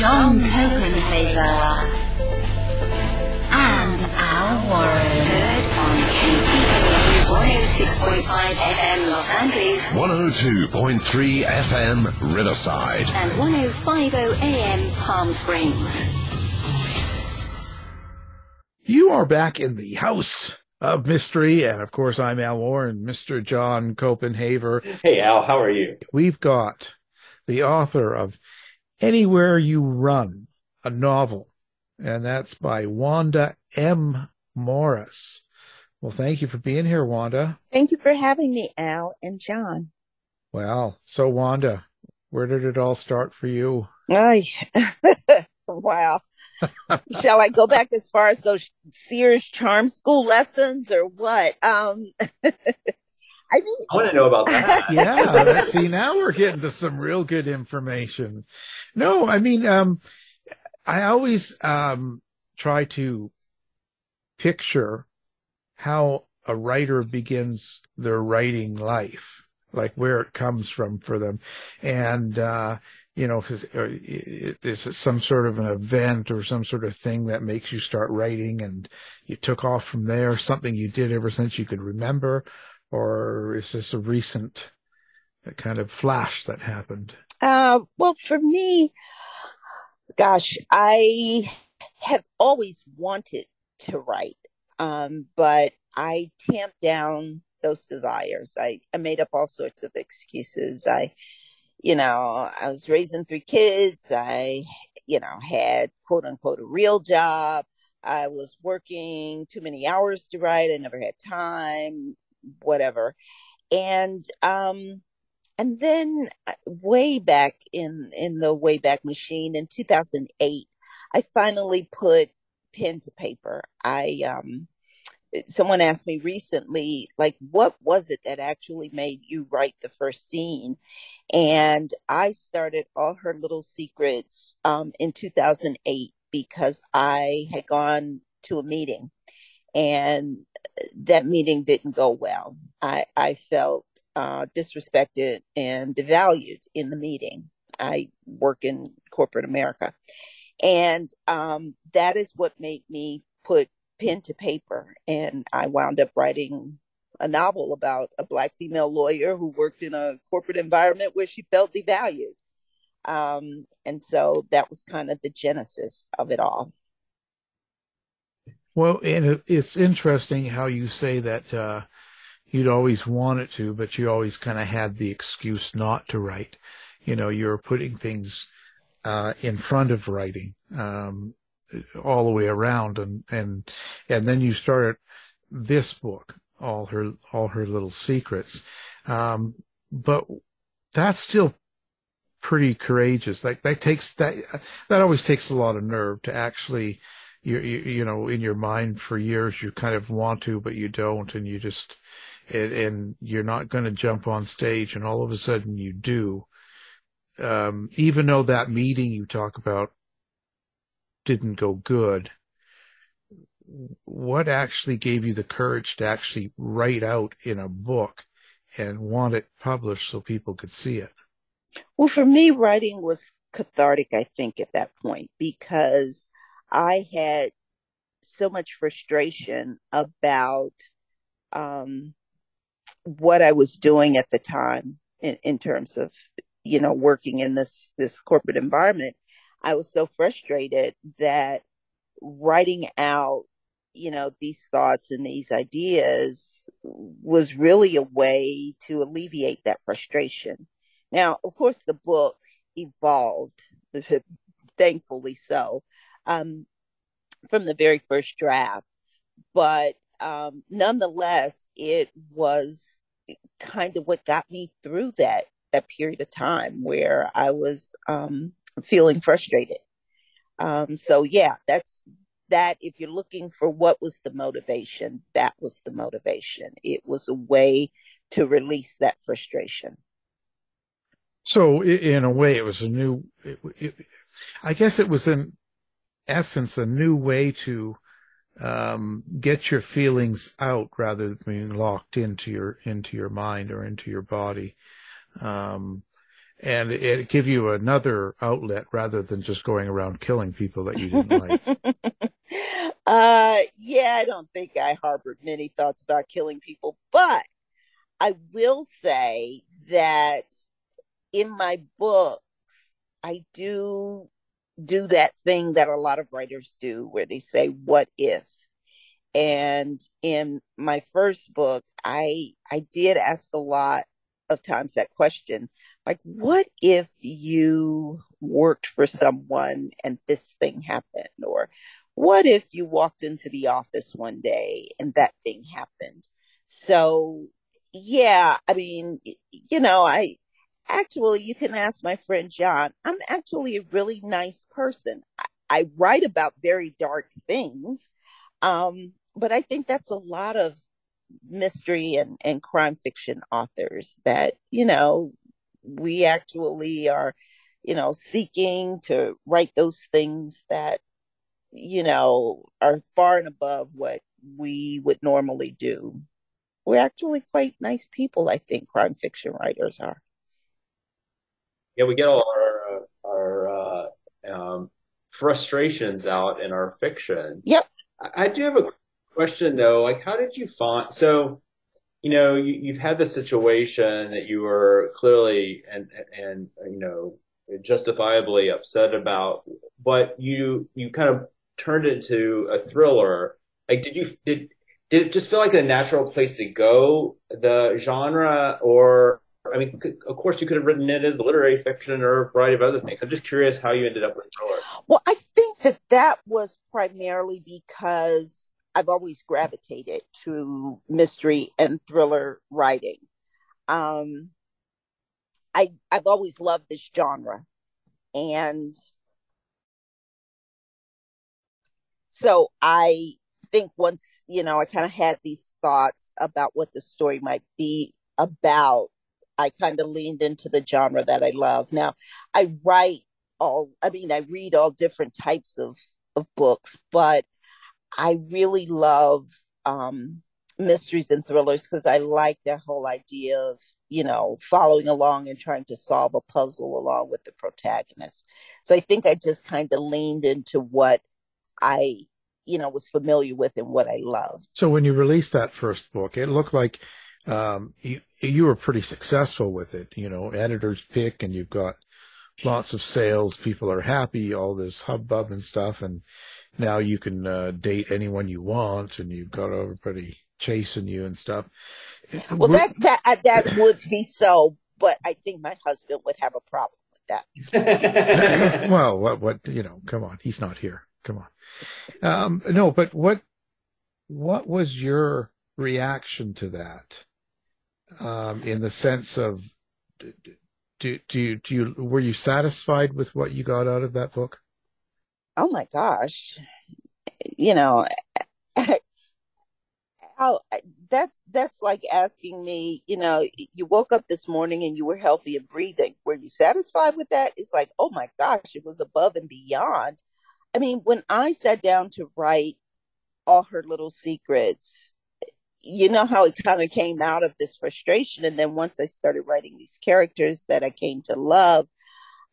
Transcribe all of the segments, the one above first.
John Copenhaver, and Al Warren. Heard on KCAA 106.5 FM Los Angeles 102.3 FM Riverside. and 105.0 AM Palm Springs. You are back in the house of mystery. And of course, I'm Al Warren, Mr. John Copenhaver. Hey Al, how are you? We've got the author of Anywhere You Run, a novel, and that's by Wanda M. Morris. Well, thank you for being here, Wanda. Thank you for having me, Al and John. Well, so Wanda, where did it all start for you? Ay. wow. Shall I go back as far as those Sears Charm School lessons or what? Um, I mean, I want to know about that. yeah, see, now we're getting to some real good information. No, I mean, um, I always, um, try to picture how a writer begins their writing life, like where it comes from for them. And, uh, you know, if or is it some sort of an event or some sort of thing that makes you start writing and you took off from there, something you did ever since you could remember? Or is this a recent kind of flash that happened? uh, well, for me, gosh, I have always wanted to write, um, but I tamped down those desires. I, I made up all sorts of excuses. I, you know, I was raising three kids. I, you know, had quote unquote a real job. I was working too many hours to write. I never had time, whatever. And, um, and then uh, way back in, in the Wayback Machine in 2008, I finally put pen to paper. I, um, someone asked me recently, like, what was it that actually made you write the first scene? And I started All Her Little Secrets um, in 2008 because I had gone to a meeting and that meeting didn't go well. I, I felt uh, disrespected and devalued in the meeting. I work in corporate America. And um, that is what made me put pen to paper. And I wound up writing a novel about a black female lawyer who worked in a corporate environment where she felt devalued. Um, and so that was kind of the genesis of it all. Well, and it- it's interesting how you say that uh, you'd always wanted to, but you always kind of had the excuse not to write. You know, you're putting things uh, in front of writing um, all the way around, and and and then you started this book, all her all her little secrets. Um, but that's still pretty courageous. Like that takes that that always takes a lot of nerve to actually you, you you know in your mind for years you kind of want to but you don't and you just and, and you're not going to jump on stage and all of a sudden you do. Um even though that meeting you talk about didn't go good what actually gave you the courage to actually write out in a book and want it published so people could see it? Well, for me, writing was cathartic, I think, at that point, because I had so much frustration about um, what I was doing at the time in, in terms of, you know, working in this, this corporate environment. I was so frustrated that writing out, you know, these thoughts and these ideas was really a way to alleviate that frustration. Now, of course, the book evolved, thankfully so, um, from the very first draft. But um, nonetheless, it was kind of what got me through that that period of time where I was um, feeling frustrated. Um, so yeah, that's that. If you're looking for what was the motivation, that was the motivation. It was a way to release that frustration. So in a way, it was a new. It, it, I guess it was in essence a new way to um, get your feelings out rather than being locked into your into your mind or into your body. Um, and it give you another outlet rather than just going around killing people that you didn't like. uh, yeah, I don't think I harbored many thoughts about killing people, but I will say that in my books, I do do that thing that a lot of writers do where they say, what if? And in my first book, I, I did ask a lot of times that question, like, what if you worked for someone and this thing happened? Or what if you walked into the office one day and that thing happened? So yeah, I mean, you know, I actually, you can ask my friend John. I'm actually a really nice person. I, I write about very dark things. Um, but I think that's a lot of mystery and, and crime fiction authors that, you know, we actually are, you know, seeking to write those things that, you know, are far and above what we would normally do. We're actually quite nice people, I think, crime fiction writers are. Yeah, we get all our our uh, um, frustrations out in our fiction. Yep. I, I do have a question though. Like, how did you find? So, you know, you, you've had the situation that you were clearly and and you know justifiably upset about, but you you kind of turned it into a thriller. Like, did you did did it just feel like a natural place to go the genre or I mean, of course, you could have written it as literary fiction or a variety of other things. I'm just curious how you ended up with thriller. Well, I think that that was primarily because I've always gravitated to mystery and thriller writing. Um, I I've always loved this genre, and so I think once you know I kind of had these thoughts about what the story might be about I kind of leaned into the genre that I love. Now, I write all, I mean, I read all different types of, of books, but I really love um, mysteries and thrillers because I like that whole idea of, you know, following along and trying to solve a puzzle along with the protagonist. So I think I just kind of leaned into what I, you know, was familiar with and what I loved. So when you released that first book, it looked like um, you, you were pretty successful with it. You know, editors pick and you've got lots of sales. People are happy, all this hubbub and stuff. And now you can uh, date anyone you want and you've got everybody chasing you and stuff. Well, that, that, uh, that would be so, but I think my husband would have a problem with that. well, what, what, you know, come on. He's not here. Come on. Um, no, but what, what was your reaction to that? Um, in the sense of do do you, do you were you satisfied with what you got out of that book? Oh my gosh, you know, that's that's like asking me, you know, you woke up this morning and you were healthy and breathing. Were you satisfied with that? It's like, oh my gosh, it was above and beyond. I mean, when I sat down to write all her little secrets, you know how it kind of came out of this frustration. And then once I started writing these characters that I came to love,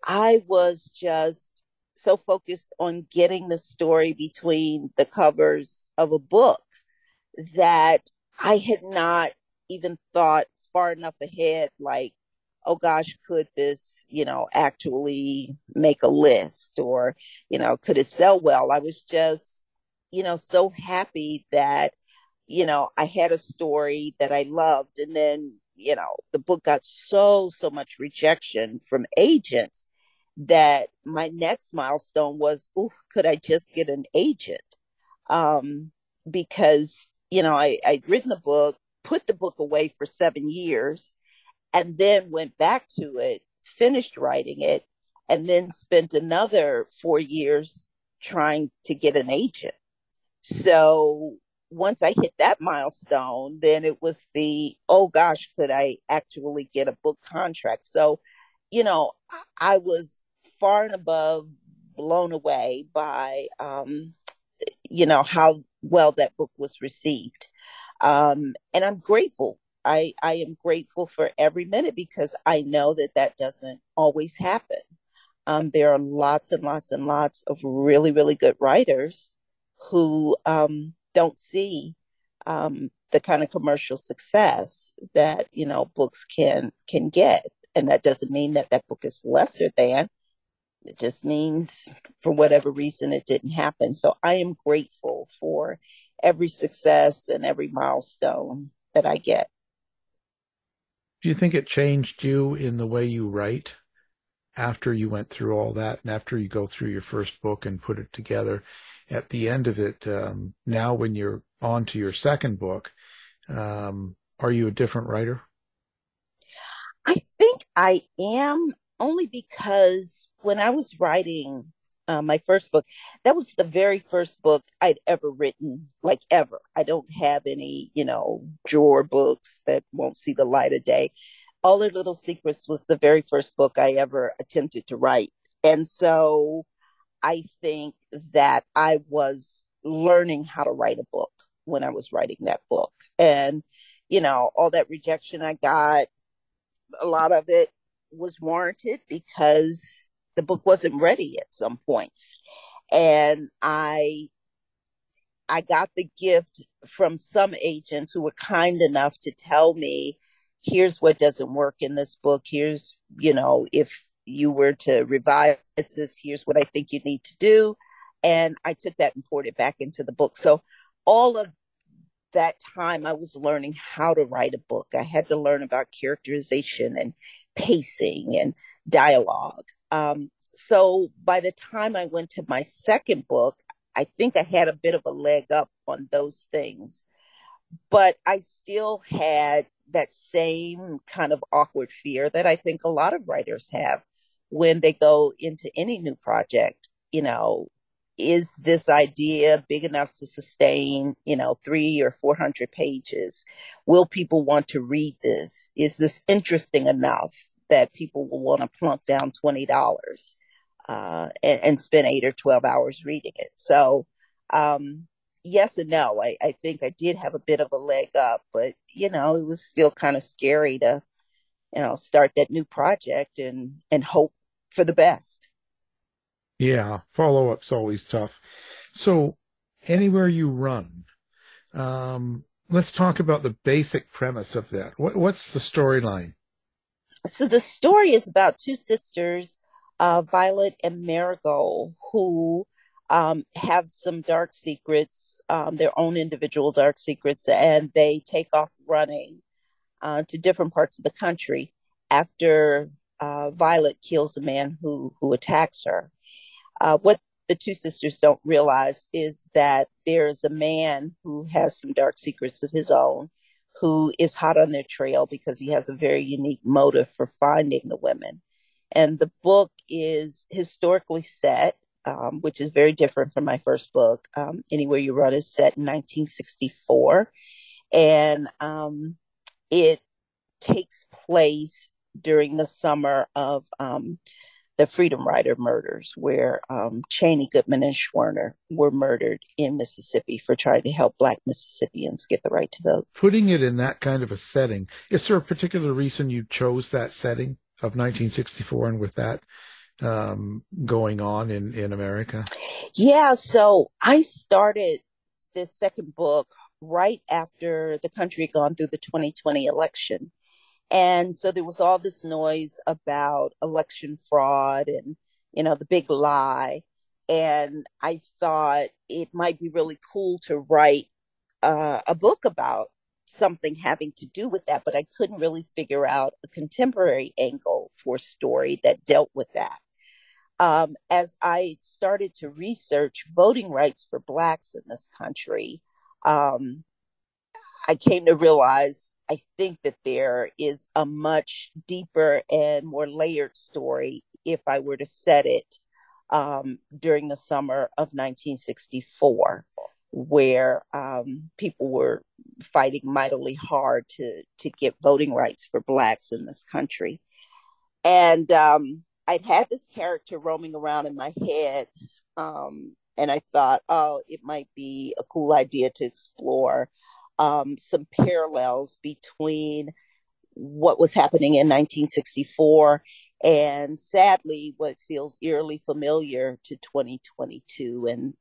I was just so focused on getting the story between the covers of a book that I had not even thought far enough ahead, like, oh gosh, could this, you know, actually make a list or, you know, could it sell well? I was just, you know, so happy that you know, I had a story that I loved. And then, you know, the book got so, so much rejection from agents that my next milestone was, oh, could I just get an agent? Um, because, you know, I, I'd written the book, put the book away for seven years, and then went back to it, finished writing it, and then spent another four years trying to get an agent. So once I hit that milestone, then it was the, oh gosh, could I actually get a book contract? So, you know, I was far and above blown away by, um, you know, how well that book was received. Um, and I'm grateful. I, I am grateful for every minute because I know that that doesn't always happen. Um, there are lots and lots and lots of really, really good writers who um, don't see um, the kind of commercial success that you know books can can get, and that doesn't mean that that book is lesser than. It just means for whatever reason it didn't happen. So I am grateful for every success and every milestone that I get. Do you think it changed you in the way you write after you went through all that and after you go through your first book and put it together? At the end of it, um, now when you're on to your second book, um, are you a different writer? I think I am only because when I was writing uh, my first book, that was the very first book I'd ever written, like ever. I don't have any, you know, drawer books that won't see the light of day. All the Little Secrets was the very first book I ever attempted to write. And so I think that I was learning how to write a book when I was writing that book. And, you know, all that rejection I got, a lot of it was warranted because the book wasn't ready at some points. And I I got the gift from some agents who were kind enough to tell me, here's what doesn't work in this book. Here's, you know, if you were to revise this, here's what I think you need to do. And I took that and poured it back into the book. So all of that time I was learning how to write a book. I had to learn about characterization and pacing and dialogue. Um, so by the time I went to my second book, I think I had a bit of a leg up on those things. But I still had that same kind of awkward fear that I think a lot of writers have when they go into any new project. You know, is this idea big enough to sustain, you know, three or 400 pages? Will people want to read this? Is this interesting enough that people will want to plunk down $20 uh, and, and, spend eight or 12 hours reading it? So, um, yes and no. I, I think I did have a bit of a leg up, but, you know, it was still kind of scary to, you know, start that new project and, and hope for the best. Yeah, follow up's always tough. So, anywhere you run, um, let's talk about the basic premise of that. What, what's the storyline? So, the story is about two sisters, uh, Violet and Marigold, who um, have some dark secrets, um, their own individual dark secrets, and they take off running uh, to different parts of the country after uh, Violet kills a man who who attacks her. Uh, what the two sisters don't realize is that there's a man who has some dark secrets of his own who is hot on their trail because he has a very unique motive for finding the women. And the book is historically set, um, which is very different from my first book. Um, Anywhere You Run is set in 1964. And um, it takes place during the summer of um, the Freedom Rider murders, where um, Chaney, Goodman, and Schwerner were murdered in Mississippi for trying to help Black Mississippians get the right to vote. Putting it in that kind of a setting, is there a particular reason you chose that setting of 1964 and with that um, going on in, in America? Yeah, so I started this second book right after the country had gone through the 2020 election. And so there was all this noise about election fraud and, you know, the big lie. And I thought it might be really cool to write uh, a book about something having to do with that, but I couldn't really figure out a contemporary angle for a story that dealt with that. Um, as I started to research voting rights for Blacks in this country, um, I came to realize I think that there is a much deeper and more layered story if I were to set it um, during the summer of 1964, where um, people were fighting mightily hard to to get voting rights for blacks in this country. And um, I'd had this character roaming around in my head, um, and I thought, oh, it might be a cool idea to explore um, some parallels between what was happening in 1964 and sadly what feels eerily familiar to 2022 and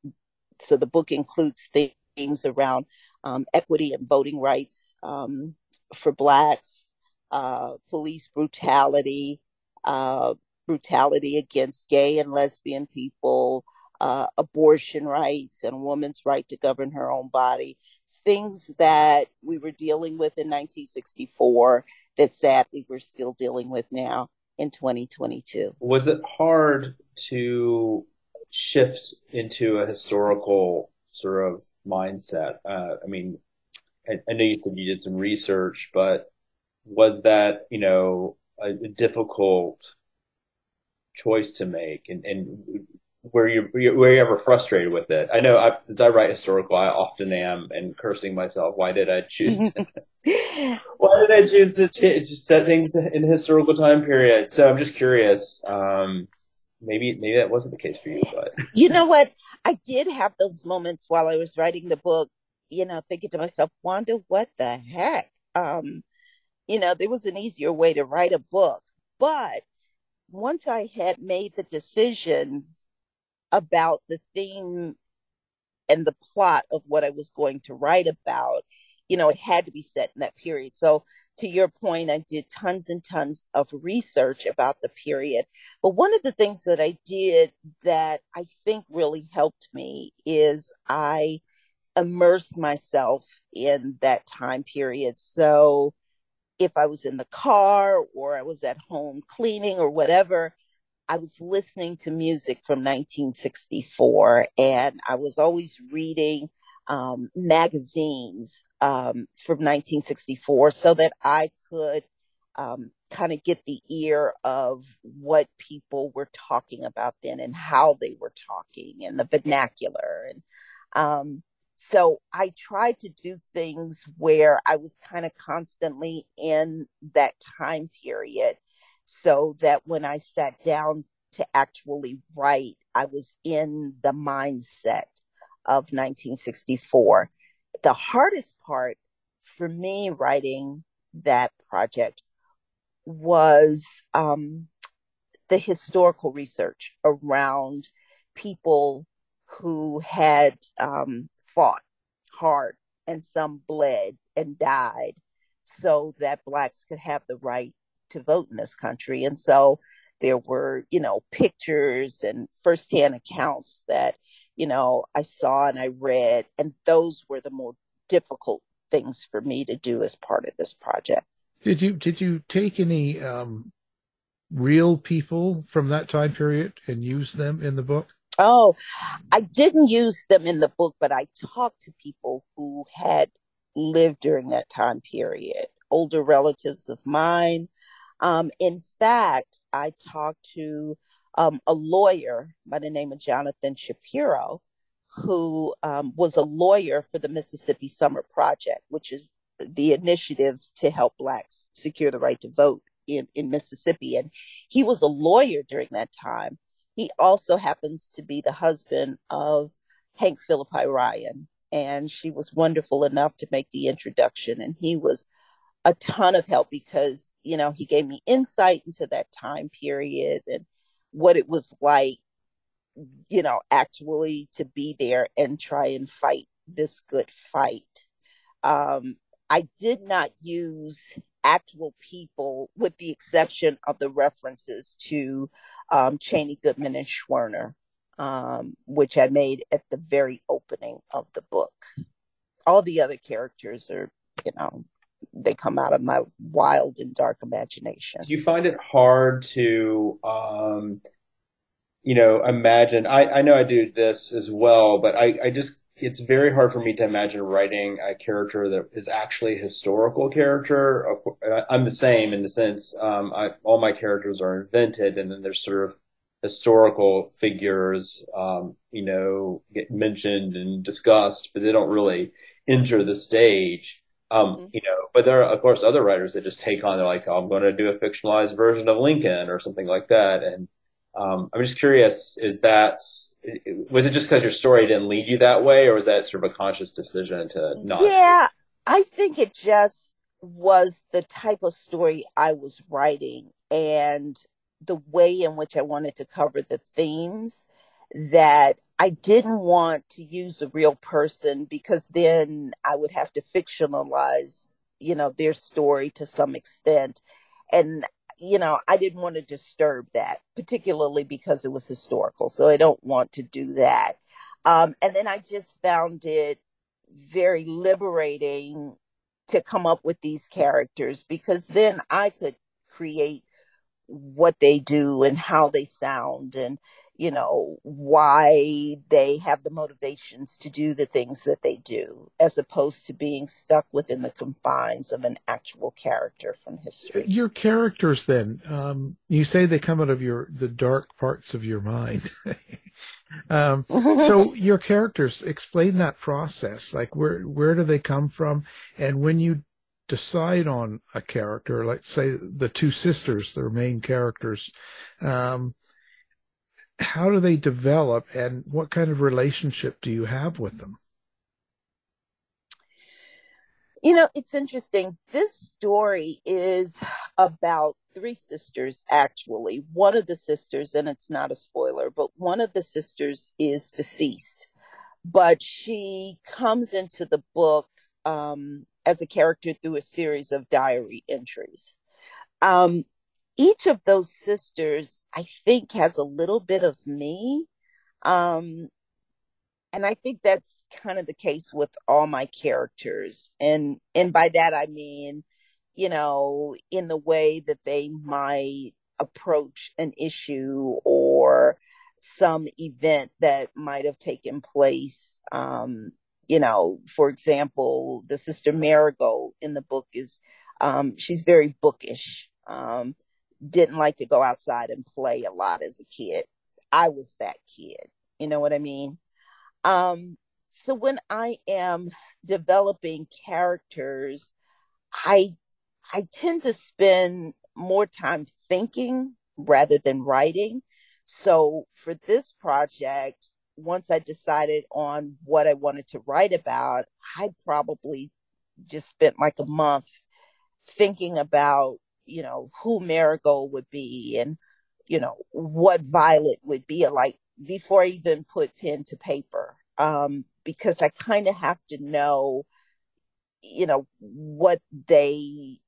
so the book includes themes around um, equity and voting rights um, for blacks uh, police brutality uh, brutality against gay and lesbian people uh, abortion rights and a woman's right to govern her own body things that we were dealing with in 1964 that sadly we're still dealing with now in 2022. Was it hard to shift into a historical sort of mindset? Uh, I mean, I, I, know you said you did some research, but was that, you know, a, a difficult choice to make? And, and were you were you ever frustrated with it? I know I, since I write historical, I often am and cursing myself. Why did I choose? To, why did I choose to t- set things in historical time period? So I'm just curious. Um, maybe maybe that wasn't the case for you, but you know what? I did have those moments while I was writing the book. You know, thinking to myself, Wanda, what the heck? Um, you know, there was an easier way to write a book, but once I had made the decision about the theme and the plot of what I was going to write about, you know, it had to be set in that period. So, to your point, I did tons and tons of research about the period. But one of the things that I did that I think really helped me is I immersed myself in that time period. So, if I was in the car or I was at home cleaning or whatever, I was listening to music from 1964 and I was always reading um, magazines um, from 1964 so that I could um, kind of get the ear of what people were talking about then and how they were talking and the vernacular. And um, so I tried to do things where I was kind of constantly in that time period so that when I sat down to actually write, I was in the mindset of 1964. The hardest part for me writing that project was um, the historical research around people who had um, fought hard and some bled and died so that blacks could have the right to vote in this country. And so there were, you know, pictures and firsthand accounts that, you know, I saw and I read, and those were the more difficult things for me to do as part of this project. Did you did you take any um, real people from that time period and use them in the book? Oh, I didn't use them in the book, but I talked to people who had lived during that time period, older relatives of mine, um, in fact, I talked to um, a lawyer by the name of Jonathan Shapiro, who um, was a lawyer for the Mississippi Summer Project, which is the initiative to help Blacks secure the right to vote in, in Mississippi. And he was a lawyer during that time. He also happens to be the husband of Hank Phillippi Ryan. And she was wonderful enough to make the introduction. And he was a ton of help because you know he gave me insight into that time period and what it was like you know actually to be there and try and fight this good fight um i did not use actual people with the exception of the references to um, Chaney Goodman and Schwerner, um, which I made at the very opening of the book. All the other characters are, you know, they come out of my wild and dark imagination. Do you find it hard to, um, you know, imagine? I, I know I do this as well, but I, I just, it's very hard for me to imagine writing a character that is actually a historical character. I'm the same in the sense, um, I, all my characters are invented and then there's sort of historical figures, um, you know, get mentioned and discussed, but they don't really enter the stage. Um, mm-hmm. you know, but there are, of course, other writers that just take on, they're like, oh, I'm going to do a fictionalized version of Lincoln or something like that. And, um, I'm just curious, is that, was it just because your story didn't lead you that way or was that sort of a conscious decision to not? Yeah, I think it just was the type of story I was writing and the way in which I wanted to cover the themes that I didn't want to use a real person because then I would have to fictionalize, you know, their story to some extent. And, you know, I didn't want to disturb that, particularly because it was historical. So I don't want to do that. Um, and then I just found it very liberating to come up with these characters because then I could create what they do and how they sound and you know why they have the motivations to do the things that they do as opposed to being stuck within the confines of an actual character from history. Your characters then um, you say they come out of your the dark parts of your mind. Um, so your characters explain that process. Like where where do they come from? And when you decide on a character, let's say the two sisters, their main characters, um, how do they develop and what kind of relationship do you have with them? You know, it's interesting. This story is about three sisters, actually. One of the sisters, and it's not a spoiler, but one of the sisters is deceased. But she comes into the book um, as a character through a series of diary entries. Um, each of those sisters, I think, has a little bit of me. Um, and I think that's kind of the case with all my characters. And, and by that, I mean, you know, in the way that they might approach an issue or some event that might have taken place. Um, you know, for example, the sister Marigold in the book is, um, she's very bookish. Um, didn't like to go outside and play a lot as a kid. I was that kid. You know what I mean? Um, so when I am developing characters, I, I tend to spend more time thinking rather than writing. So for this project, once I decided on what I wanted to write about, I probably just spent like a month thinking about, you know, who Marigold would be and, you know, what Violet would be like before I even put pen to paper. Um, because I kind of have to know, you know, what they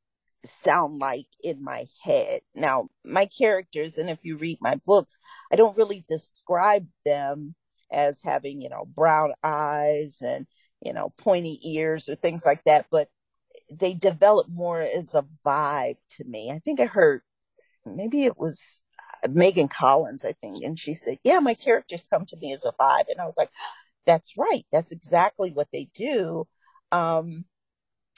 sound like in my head. Now, my characters, and if you read my books, I don't really describe them as having, you know, brown eyes and, you know, pointy ears or things like that, but they develop more as a vibe to me. I think I heard maybe it was Megan Collins, I think, and she said, Yeah, my characters come to me as a vibe. And I was like, That's right. That's exactly what they do. Um,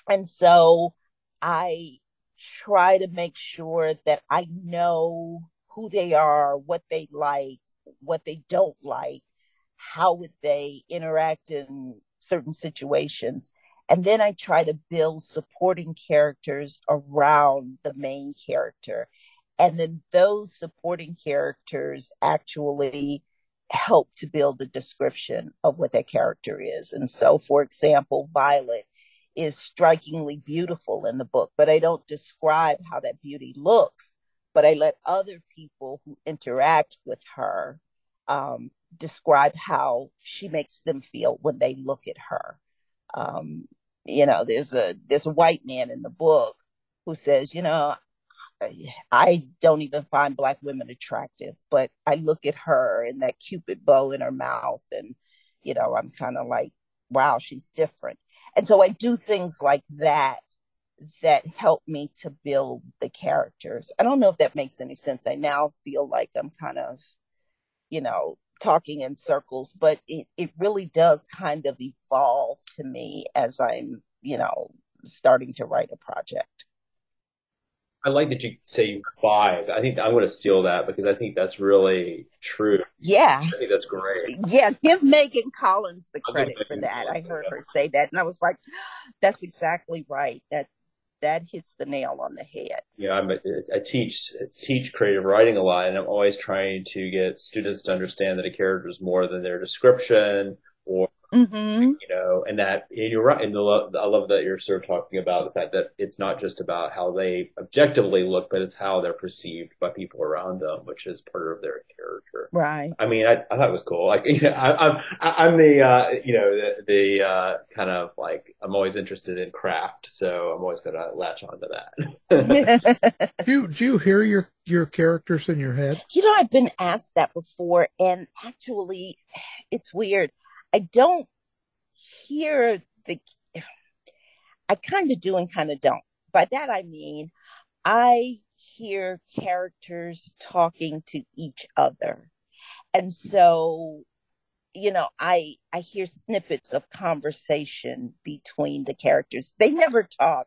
and so I try to make sure that I know who they are, what they like, what they don't like, how would they interact in certain situations and then i try to build supporting characters around the main character and then those supporting characters actually help to build the description of what that character is and so for example violet is strikingly beautiful in the book but i don't describe how that beauty looks but i let other people who interact with her um, describe how she makes them feel when they look at her. Um, you know, there's a there's a white man in the book who says, you know, I don't even find black women attractive, but I look at her and that cupid bow in her mouth, and you know, I'm kind of like, wow, she's different. And so I do things like that that help me to build the characters. I don't know if that makes any sense. I now feel like I'm kind of, you know, talking in circles, but it, it really does kind of evolve to me as I'm, you know, starting to write a project. I like that you say you five. I think I'm going to steal that because I think that's really true. Yeah. I think that's great. Yeah, give Megan Collins the credit for that. I heard her say that, and I was like, "That's exactly right. That that hits the nail on the head." Yeah, I'm a, I teach teach creative writing a lot, and I'm always trying to get students to understand that a character is more than their description or Mm-hmm. you know, and that and you're right. And the, lo- I love that you're sort of talking about the fact that it's not just about how they objectively look, but it's how they're perceived by people around them, which is part of their character. Right. I mean, I, I thought it was cool. Like, you know, I, I'm, I- I'm the, uh, you know, the, the, uh, kind of like, I'm always interested in craft. So I'm always going to latch onto that. Do you, do you hear your, your characters in your head? You know, I've been asked that before, and actually, it's weird. I don't hear the. I kind of do and kind of don't. By that I mean, I hear characters talking to each other, and so, you know, I I hear snippets of conversation between the characters. They never talk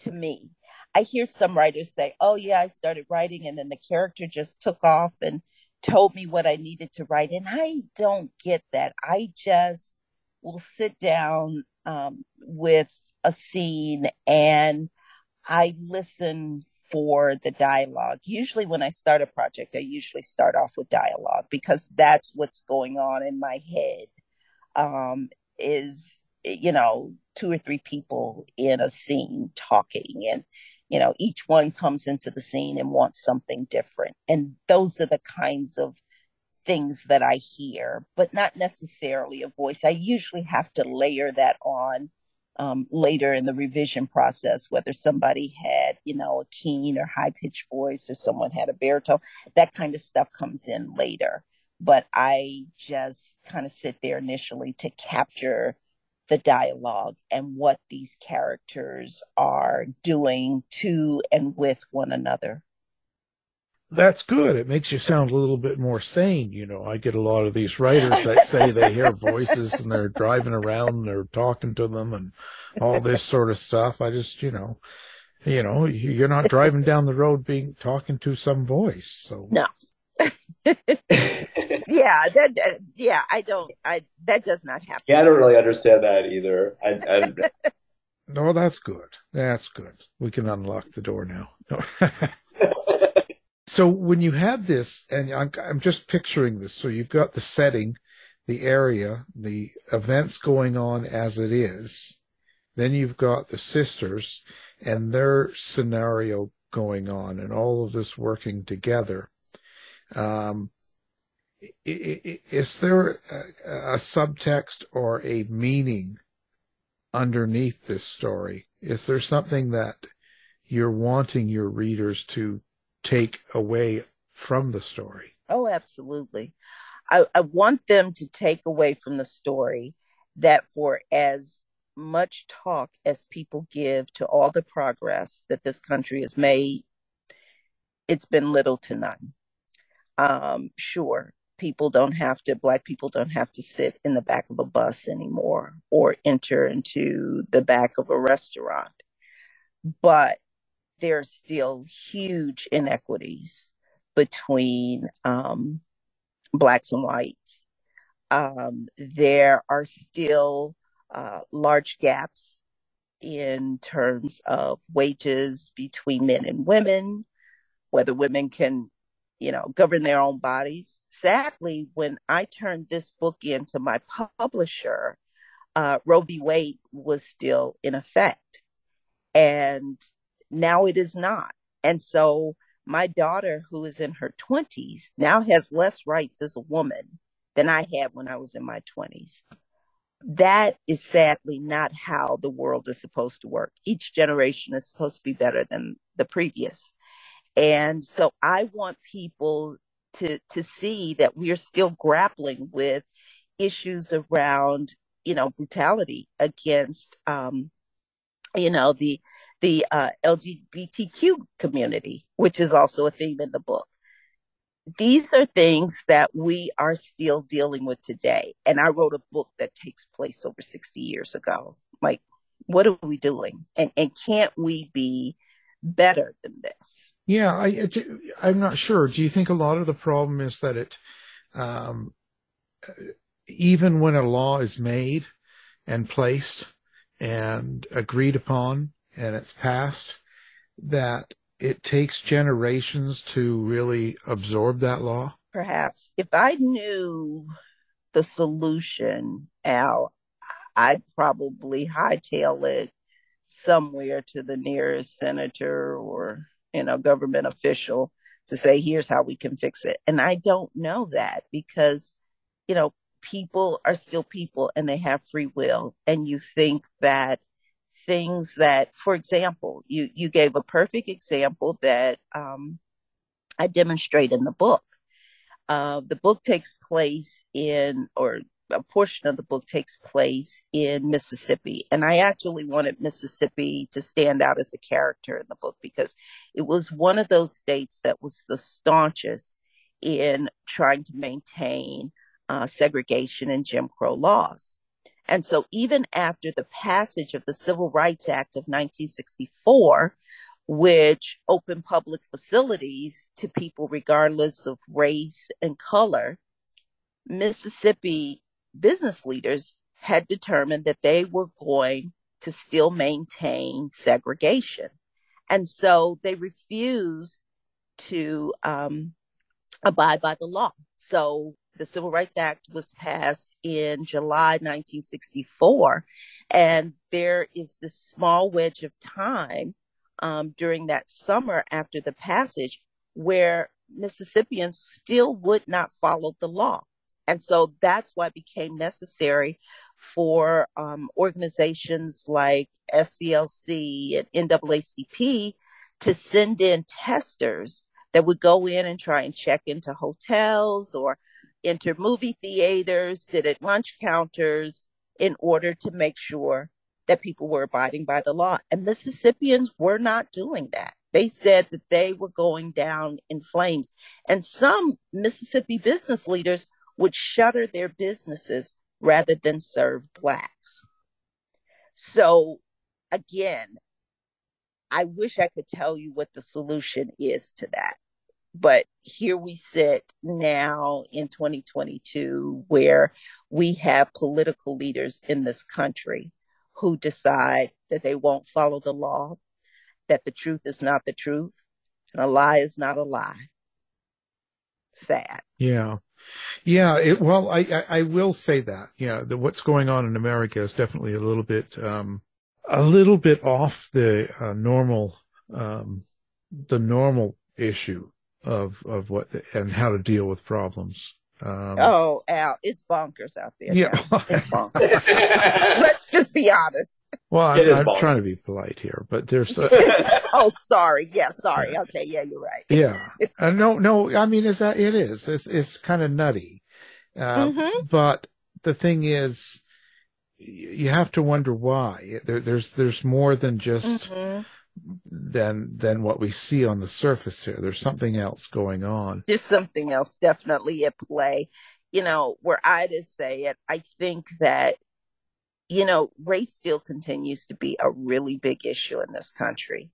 to me. I hear some writers say, "Oh yeah, I started writing, and then the character just took off and." Told me what I needed to write. And I don't get that. I just will sit down um, with a scene and I listen for the dialogue. Usually, when I start a project, I usually start off with dialogue because that's what's going on in my head. Um, is you know two or three people in a scene talking and you know each one comes into the scene and wants something different. And those are the kinds of things that i hear but not necessarily a voice. I usually have to layer that on um, later in the revision process whether somebody had you know a keen or high pitched voice or someone had a baritone that kind of stuff comes in later. But i just kind of sit there initially to capture the dialogue and what these characters are doing to and with one another. That's good. It makes you sound a little bit more sane. You know, I get a lot of these writers that say they hear voices and they're driving around and they're talking to them and all this sort of stuff. I just, you know, you know, you're not driving down the road being talking to some voice. So No. yeah, that, that yeah, I don't I that does not happen. yeah, I don't really understand that either. I, I, no, that's good. That's good. We can unlock the door now. so when you have this, and I'm, I'm just picturing this. So you've got the setting, the area, the events going on as it is. Then you've got the sisters and their scenario going on and all of this working together. Um, is there a, subtext or a meaning underneath this story? Is there something that you're wanting your readers to take away from the story? Oh, absolutely. I, I want them to take away from the story that for as much talk as people give to all the progress that this country has made, it's been little to none. Um, sure, people don't have to, Black people don't have to sit in the back of a bus anymore or enter into the back of a restaurant. But there are still huge inequities between um, Blacks and whites. Um, there are still uh, large gaps in terms of wages between men and women, whether women can, you know, govern their own bodies. Sadly, when I turned this book into my publisher, uh, Roe v. Wade was still in effect. And now it is not. And so my daughter, who is in her 20s, now has less rights as a woman than I had when I was in my 20s. That is sadly not how the world is supposed to work. Each generation is supposed to be better than the previous. And so I want people to to see that we are still grappling with issues around, you know, brutality against um, you know, the the uh, LGBTQ community, which is also a theme in the book. These are things that we are still dealing with today. And I wrote a book that takes place over 60 years ago. Like, what are we doing? And, and can't we be better than this. Yeah, I, I'm not sure. Do you think a lot of the problem is that it, um, even when a law is made and placed and agreed upon and it's passed, that it takes generations to really absorb that law? Perhaps. If I knew the solution, Al, I'd probably hightail it somewhere to the nearest senator or, you know, government official to say, here's how we can fix it. And I don't know that because, you know, people are still people and they have free will. And you think that things that, for example, you, you gave a perfect example that um, I demonstrate in the book. Uh, the book takes place in, or a portion of the book takes place in Mississippi. And I actually wanted Mississippi to stand out as a character in the book because it was one of those states that was the staunchest in trying to maintain uh, segregation and Jim Crow laws. And so even after the passage of the Civil Rights Act of 1964, which opened public facilities to people regardless of race and color, Mississippi business leaders had determined that they were going to still maintain segregation. And so they refused to um, abide by the law. So the Civil Rights Act was passed in July 1964. And there is this small wedge of time um, during that summer after the passage where Mississippians still would not follow the law. And so that's why it became necessary for um, organizations like SCLC and NAACP to send in testers that would go in and try and check into hotels or enter movie theaters, sit at lunch counters in order to make sure that people were abiding by the law. And Mississippians were not doing that. They said that they were going down in flames. And some Mississippi business leaders would shutter their businesses rather than serve blacks. So again, I wish I could tell you what the solution is to that. But here we sit now in 2022 where we have political leaders in this country who decide that they won't follow the law, that the truth is not the truth, and a lie is not a lie. Sad. Yeah. Yeah, it, well, I, I, I will say that. Yeah, the, what's going on in America is definitely a little bit, um, a little bit off the uh, normal, um, the normal issue of of what the, and how to deal with problems. Um, oh, Al, it's bonkers out there. Yeah, it's bonkers. Let's just be honest. Well, I'm, I'm trying to be polite here, but there's. A, oh, sorry. Yeah, sorry. Okay, yeah, you're right. yeah, uh, no, no. I mean, is that it is? It's it's kind of nutty, uh, mm-hmm. but the thing is, you have to wonder why. There, there's there's more than just. Mm-hmm than than what we see on the surface here. There's something else going on. There's something else definitely at play. You know, where I just say it, I think that you know, race still continues to be a really big issue in this country.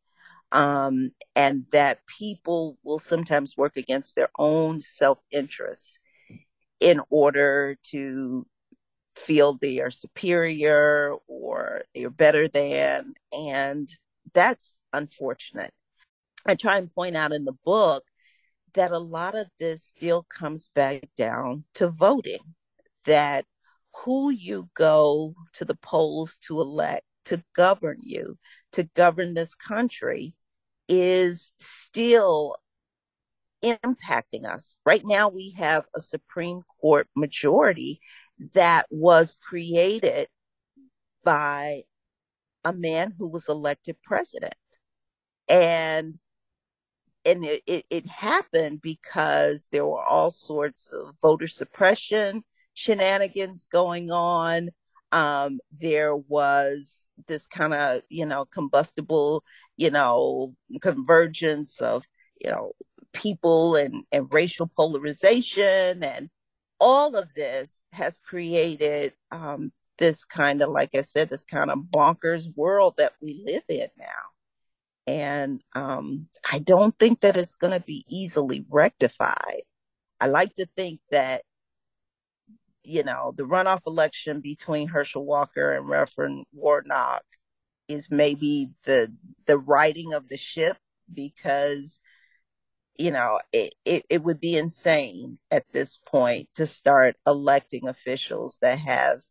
Um, and that people will sometimes work against their own self interest in order to feel they are superior or they're better than. And that's unfortunate. I try and point out in the book that a lot of this still comes back down to voting, that who you go to the polls to elect to govern you, to govern this country, is still impacting us. Right now, we have a Supreme Court majority that was created by a man who was elected president. And and it, it, it, happened because there were all sorts of voter suppression shenanigans going on. Um, there was this kind of, you know, combustible, you know, convergence of, you know, people and, and racial polarization and all of this has created um, this kind of, like I said, this kind of bonkers world that we live in now. And um, I don't think that it's going to be easily rectified. I like to think that, you know, the runoff election between Herschel Walker and Reverend Warnock is maybe the the righting of the ship because you know it, it, it would be insane at this point to start electing officials that have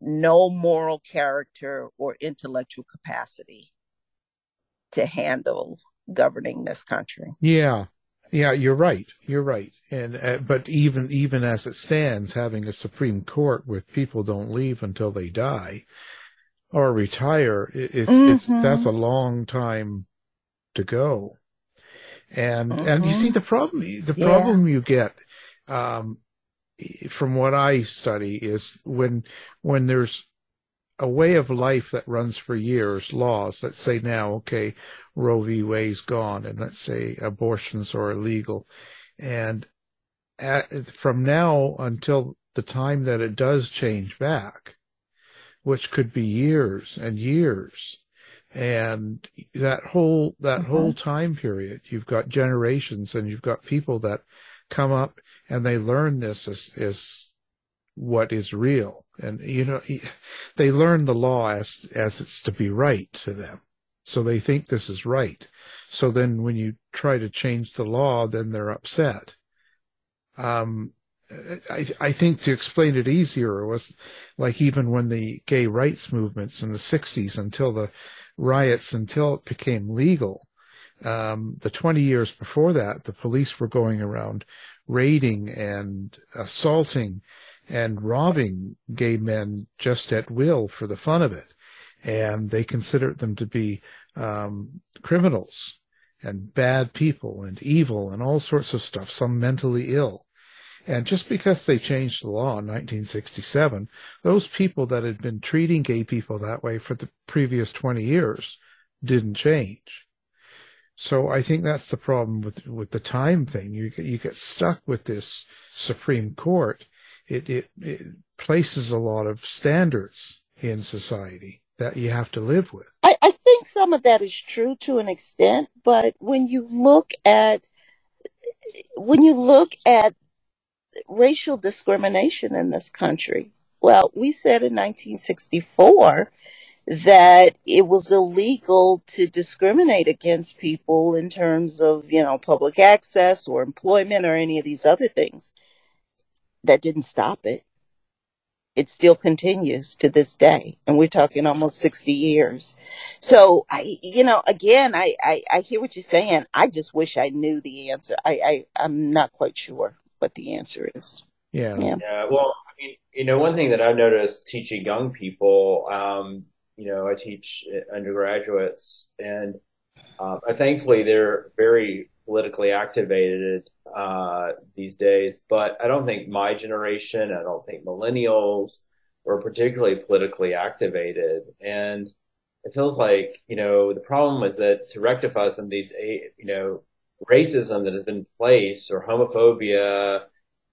no moral character or intellectual capacity to handle governing this country. Yeah. Yeah, you're right. You're right. And uh, but even even as it stands, having a Supreme Court with people don't leave until they die or retire, it's, Mm-hmm. it's that's a long time to go. And and you see the problem the Yeah. problem you get um, from what I study is when when there's a way of life that runs for years, laws, let's say now, okay, Roe v. Wade's gone, and let's say abortions are illegal. And at, from now until the time that it does change back, which could be years and years, and that whole, that mm-hmm. whole time period, you've got generations and you've got people that come up and they learn this as, as what is real. And, you know, they learn the law as, as it's to be right to them. So they think this is right. So then when you try to change the law, then they're upset. Um, I, I think to explain it easier was like even when the gay rights movements in the 60s until the riots, until it became legal, um, the 20 years before that, the police were going around raiding and assaulting and robbing gay men just at will for the fun of it. And they considered them to be um, criminals and bad people and evil and all sorts of stuff, some mentally ill. And just because they changed the law in 1967, those people that had been treating gay people that way for the previous 20 years didn't change. So I think that's the problem with with the time thing. You you get stuck with this Supreme Court. It, it it places a lot of standards in society that you have to live with. I, I think some of that is true to an extent, but when you look at when you look at racial discrimination in this country, well, we said in 1964 that it was illegal to discriminate against people in terms of, you know, public access or employment or any of these other things. That didn't stop it. It still continues to this day. And we're talking almost 60 years. So I, you know, again, I, I, I hear what you're saying. I just wish I knew the answer. I, I, I'm not quite sure what the answer is. Yeah. Yeah. Yeah, well, I mean, you know, one thing that I've noticed teaching young people, um, you know, I teach undergraduates, and uh, thankfully they're very politically activated uh, these days. But I don't think my generation, I don't think millennials were particularly politically activated, and it feels like you know the problem is that to rectify some of these, eh, you know, racism that has been in place or homophobia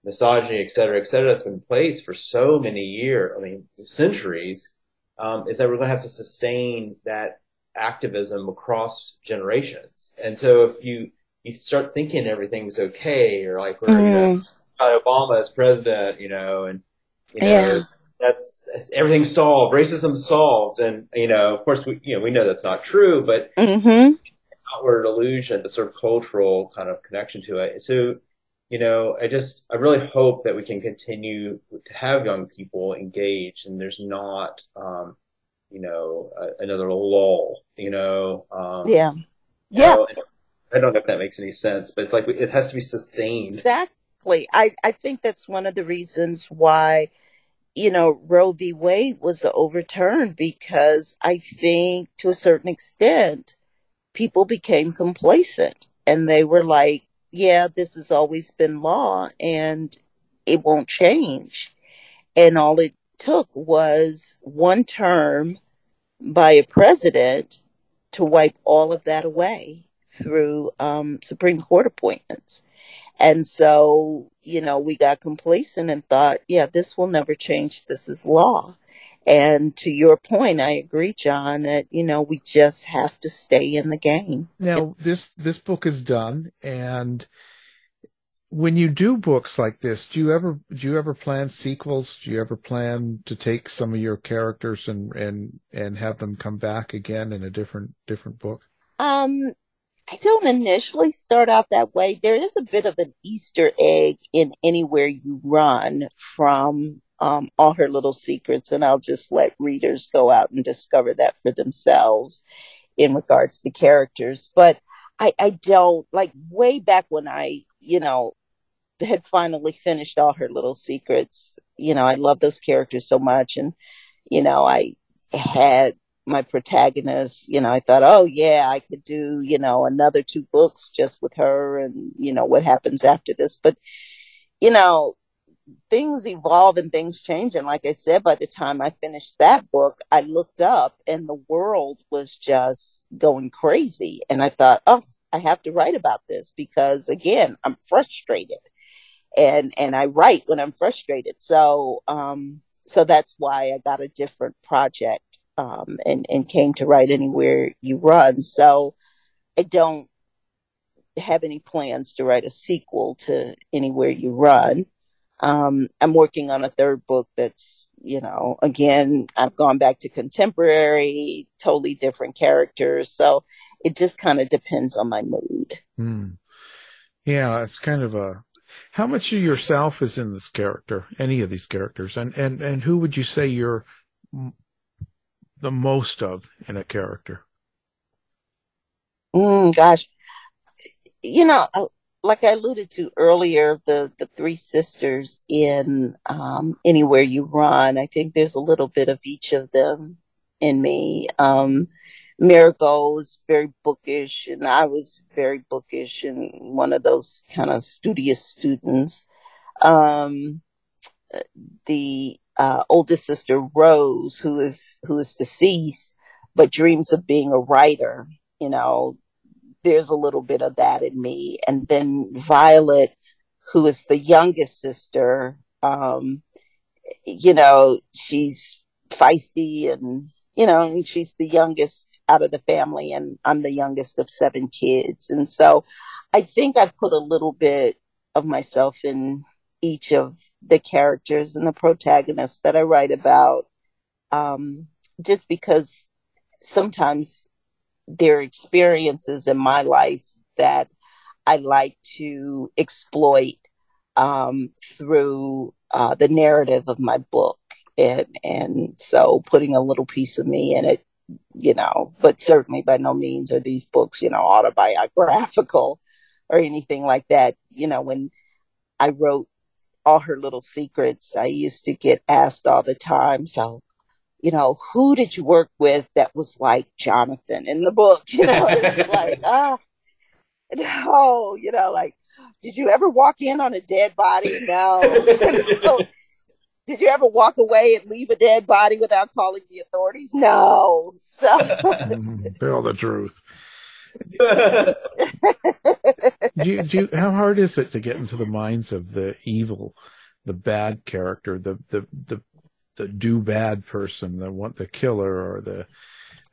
misogyny, et cetera, et cetera, that's been in place for so many years, I mean, centuries, um, is that we're going to have to sustain that activism across generations. And so if you, you start thinking everything's okay, or like we're, you know, got Obama as president, you know, and, you know, Yeah. that's, everything's solved, racism's solved. And, you know, of course, we, you know, we know that's not true, but Mm-hmm. outward illusion, the sort of cultural kind of connection to it. So, you know, I just, I really hope that we can continue to have young people engaged and there's not, um, you know, a, another lull, you know, um, Yeah. you Yeah. know, and I don't know if that makes any sense, but it's like it has to be sustained. Exactly. I, I think that's one of the reasons why, you know, Roe v. Wade was overturned because I think to a certain extent, people became complacent and they were like, yeah, this has always been law and it won't change. And all it took was one term by a president to wipe all of that away through um, Supreme Court appointments. And so, you know, we got complacent and thought, yeah, this will never change. This is law. And to your point, I agree, John, that, you know, we just have to stay in the game. Now, this, this book is done. And when you do books like this, do you ever, do you ever plan sequels? Do you ever plan to take some of your characters and, and, and have them come back again in a different, different book? Um, I don't initially start out that way. There is a bit of an Easter egg in anywhere you run from um, all her little secrets, and I'll just let readers go out and discover that for themselves in regards to characters. But I, I don't like way back when I, you know, had finally finished all her little secrets. You know, I love those characters so much, and you know, I had my protagonist, you know, I thought, oh yeah, I could do, you know, another two books just with her and, you know, what happens after this. But, you know, things evolve and things change. And like I said, by the time I finished that book, I looked up and the world was just going crazy. And I thought, oh, I have to write about this because again, I'm frustrated and, and I write when I'm frustrated. So, um, so that's why I got a different project, um, and, and came to write anywhere you run. So I don't have any plans to write a sequel to anywhere you run. Um, I'm working on a third book that's, you know, again, I've gone back to contemporary, totally different characters. So it just kind of depends on my mood. Hmm. Yeah, it's kind of a. How much of yourself is in this character? Any of these characters, and and and who would you say you're the most of in a character? Mm, gosh, you know, like I alluded to earlier, the the three sisters in um, Anywhere You Run, I think there's a little bit of each of them in me. Um, Marigold was very bookish, and I was very bookish and one of those kind of studious students. Um, the uh, oldest sister Rose, who is who is deceased, but dreams of being a writer. You know, there's a little bit of that in me. And then Violet, who is the youngest sister, um, you know, she's feisty and, you know, and she's the youngest out of the family and I'm the youngest of seven kids. And so I think I put a little bit of myself in each of the characters and the protagonists that I write about. Um, just because sometimes there are experiences in my life that I like to exploit um, through uh, the narrative of my book, and and so putting a little piece of me in it, you know. But certainly, by no means are these books, you know, autobiographical or anything like that. You know, when I wrote all her little secrets, I used to get asked all the time, so you know, who did you work with that was like Jonathan in the book? You know, it's like, ah, no, you know, like, did you ever walk in on a dead body? No. did you ever walk away and leave a dead body without calling the authorities? No. So tell the truth. do you, do you, how hard is it to get into the minds of the evil, the bad character, the the the the do bad person, the one, the killer or the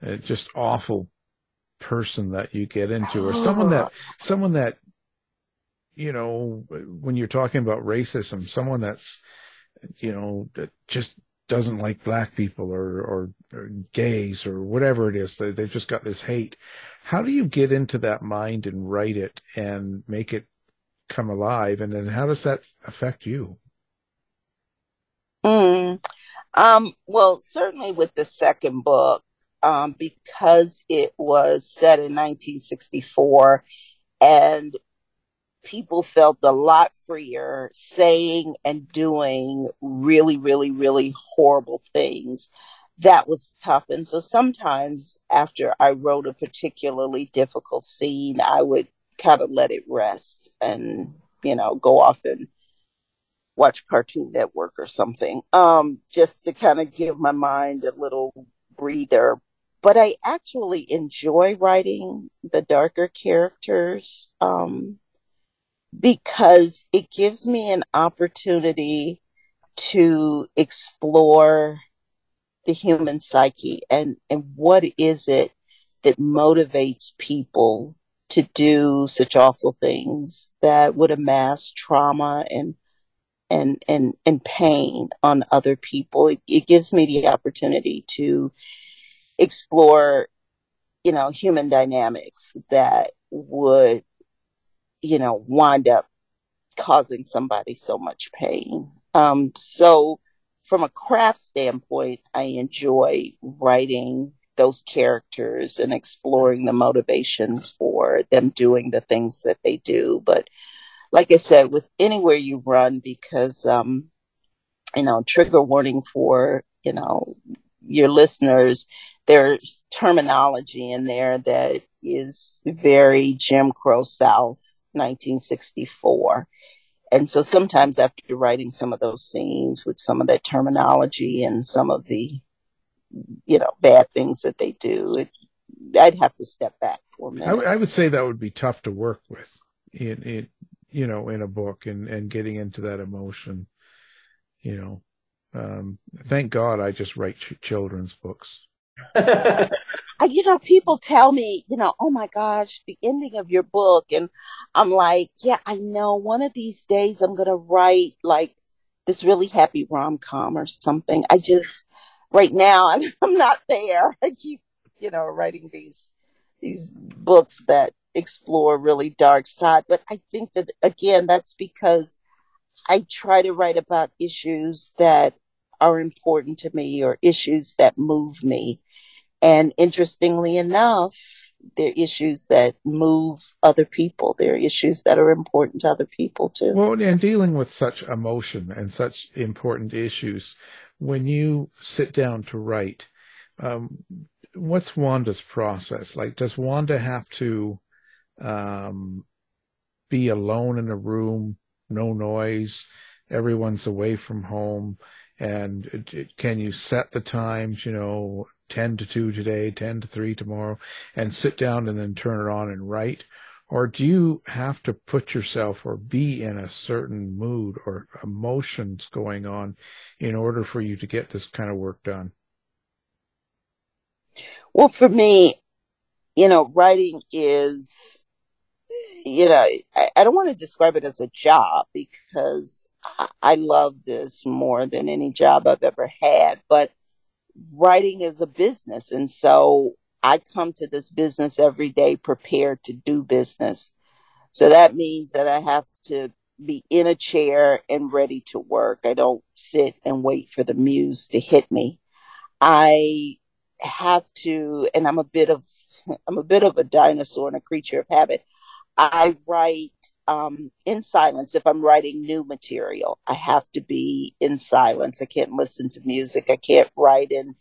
uh, just awful person that you get into, or someone that, someone that, you know, when you're talking about racism, someone that's, you know, that just doesn't like black people or, or, or gays or whatever it is. They, they've just got this hate. How do you get into that mind and write it and make it come alive? And then how does that affect you? Mm. Um, well, certainly with the second book, um, because it was set in 1964 and people felt a lot freer saying and doing really, really, really horrible things. That was tough. And so sometimes after I wrote a particularly difficult scene, I would kind of let it rest and, you know, go off and watch Cartoon Network or something, um, just to kind of give my mind a little breather. But I actually enjoy writing the darker characters um, because it gives me an opportunity to explore the human psyche and, and what is it that motivates people to do such awful things that would amass trauma and and and and pain on other people. It, it gives me the opportunity to explore, you know, human dynamics that would, you know, wind up causing somebody so much pain. Um, so from a craft standpoint, I enjoy writing those characters and exploring the motivations for them doing the things that they do. But like I said, with anywhere you run, because, um, you know, trigger warning for, you know, your listeners, there's terminology in there that is very Jim Crow South 1964. And so sometimes after writing some of those scenes with some of that terminology and some of the you know, bad things that they do. It, I'd have to step back for a minute. I would say that would be tough to work with in, in, you know, in a book and, and getting into that emotion, you know, um, thank God I just write ch- children's books. you know, people tell me, you know, oh my gosh, the ending of your book. And I'm like, yeah, I know one of these days I'm going to write like this really happy rom com or something. I just, right now I'm, I'm not there. I keep, you know, writing these, these books that explore really dark side. But I think that again, that's because I try to write about issues that are important to me or issues that move me. And interestingly enough, they're issues that move other people. They're issues that are important to other people too. Well, and dealing with such emotion and such important issues, when you sit down to write, um, what's Wanda's process? Like, does Wanda have to um, be alone in a room, no noise, everyone's away from home? And it, it, can you set the times, you know, 10 to 2 today, 10 to 3 tomorrow, and sit down and then turn it on and write? Or do you have to put yourself or be in a certain mood or emotions going on in order for you to get this kind of work done? Well, for me, you know, writing is, you know, I, I don't want to describe it as a job because I, I love this more than any job I've ever had, but writing is a business. And so I come to this business every day prepared to do business. So that means that I have to be in a chair and ready to work. I don't sit and wait for the muse to hit me. I have to, and I'm a bit of, I'm a bit of a dinosaur and a creature of habit. I write um, in silence. If I'm writing new material, I have to be in silence. I can't listen to music. I can't write in,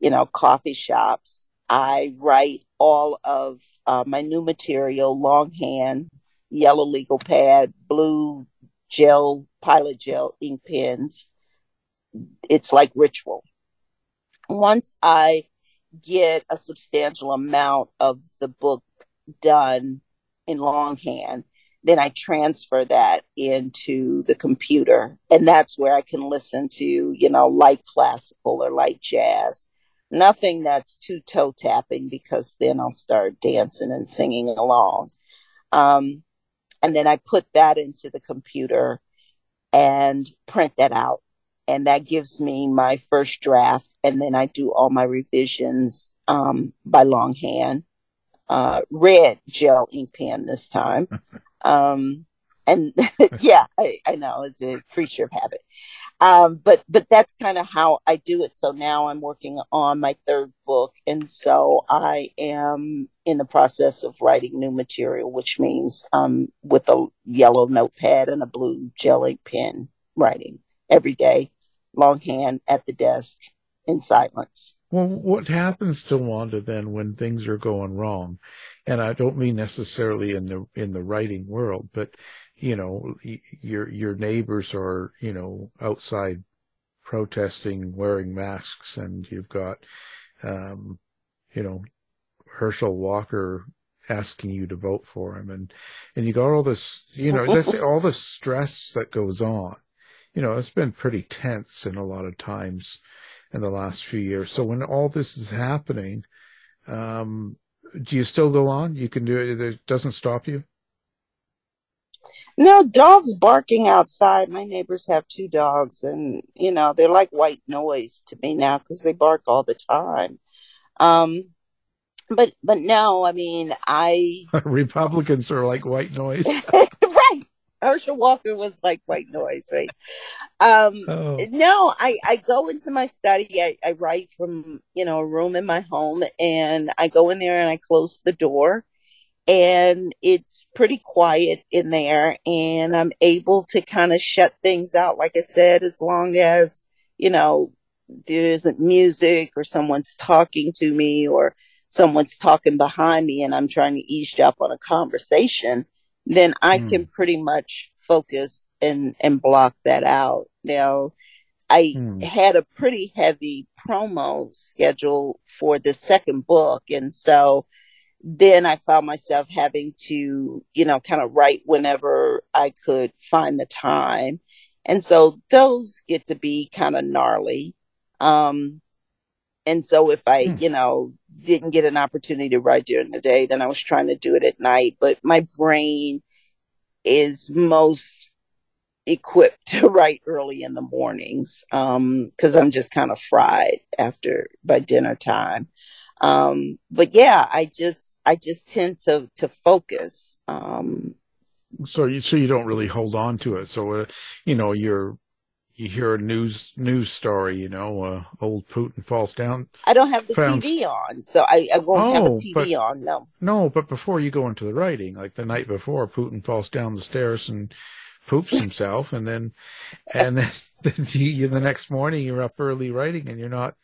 you know, coffee shops. I write all of uh, my new material longhand, yellow legal pad, blue gel, pilot gel ink pens. It's like ritual. Once I get a substantial amount of the book done in longhand, then I transfer that into the computer. And that's where I can listen to, you know, light classical or light jazz nothing that's too toe tapping because then I'll start dancing and singing along. Um, and then I put that into the computer and print that out. And that gives me my first draft. And then I do all my revisions um, by longhand, uh, red gel ink pen this time. Um, and yeah, I, I, know it's a creature of habit. Um, but, but that's kind of how I do it. So now I'm working on my third book. And so I am in the process of writing new material, which means, um, with a yellow notepad and a blue gel ink pen writing every day, longhand at the desk in silence. Well, what happens to Wanda then when things are going wrong? And I don't mean necessarily in the, in the writing world, but you know, your, your neighbors are, you know, outside protesting, wearing masks and you've got, um, you know, Herschel Walker asking you to vote for him and, and you got all this, you know, all the stress that goes on. You know, it's been pretty tense in a lot of times in the last few years. So when all this is happening, um, do you still go on? You can do it. It doesn't stop you. No, dogs barking outside. My neighbors have two dogs, and you know they're like white noise to me now because they bark all the time. Um, but but no, I mean I Republicans are like white noise. Herschel Walker was like white noise, right? Um, Oh. no, I, I go into my study. I, I write from, you know, a room in my home and I go in there and I close the door and it's pretty quiet in there and I'm able to kind of shut things out. Like I said, as long as, you know, there isn't music or someone's talking to me or someone's talking behind me and I'm trying to eavesdrop on a conversation, then I Hmm. can pretty much focus and, and block that out. Now, I Hmm. had a pretty heavy promo schedule for the second book. And so then I found myself having to, you know, kind of write whenever I could find the time. And so those get to be kind of gnarly. Um, and so if I, Hmm. you know, didn't get an opportunity to write during the day, then I was trying to do it at night. But my brain is most equipped to write early in the mornings um because i'm just kind of fried after by dinner time um but yeah i just i just tend to to focus um So you so you don't really hold on to it. So uh, you know you're you hear a news news story. You know, uh, old Putin falls down. i don't have the Found- tv on so i, I won't have a Oh, tv but- on no No, but before you go into the writing, like the night before, Putin falls down the stairs and poops himself, and then and then, then you, the next morning you're up early writing, and you're not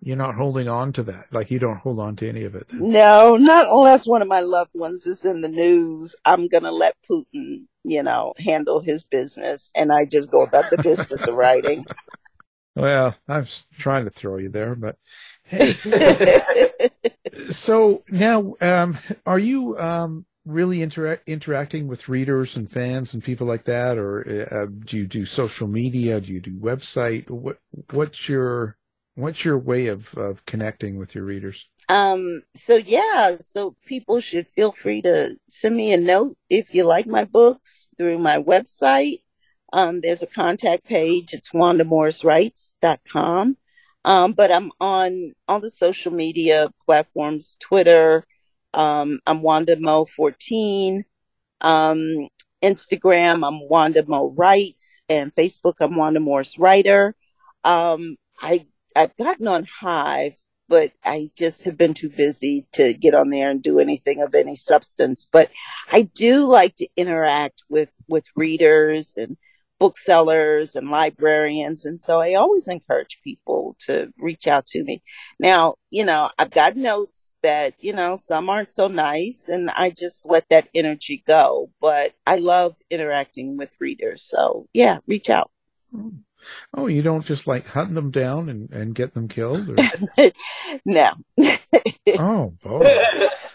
you're not holding on to that. Like you don't hold on to any of it. then. no not unless one of my loved ones is in the news i'm gonna let putin you know handle his business and i just go about the business of writing Well, I was trying to throw you there, but hey, so now, um, are you um, really interact interacting with readers and fans and people like that, or uh, do you do social media? Do you do website? What what's your what's your way of of connecting with your readers? Um, so yeah, so people should feel free to send me a note if you like my books through my website. Um, there's a contact page. It's wandamorriswrites.com. Um, but I'm on all the social media platforms, Twitter. Um, I'm Wanda Mo 14. Um, Instagram, I'm Wanda Writes and Facebook, I'm Wanda Morris Writer. Um, I, I've gotten on Hive but I just have been too busy to get on there and do anything of any substance. But I do like to interact with, with readers and booksellers and librarians. And so I always encourage people to reach out to me. Now, you know, I've got notes that, you know, some aren't so nice and I just let that energy go, but I love interacting with readers. So yeah, reach out. Hmm. Oh, you don't just like hunt them down and, and get them killed? Or... No. oh, boy,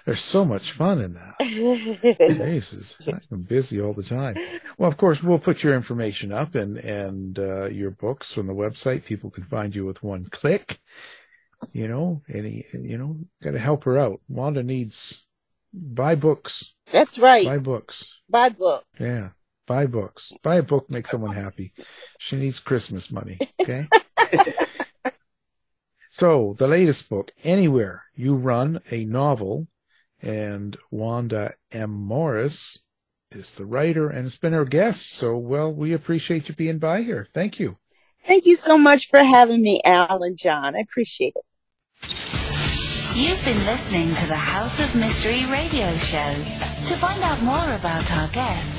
there's so much fun in that. Jesus, I'm busy all the time. Well, of course, we'll put your information up and and uh, your books on the website. People can find you with one click. You know, any you know, got to help her out. Wanda needs buy books, That's right. buy books. Buy books. Yeah, buy books. Buy a book, make someone happy. She needs Christmas money. Okay. so the latest book, anywhere you run a novel, and Wanda M. Morris is the writer and has been our guest. So, well, we appreciate you being by here. Thank you. Thank you so much for having me, Al and John. I appreciate it. You've been listening to the House of Mystery radio show. To find out more about our guests,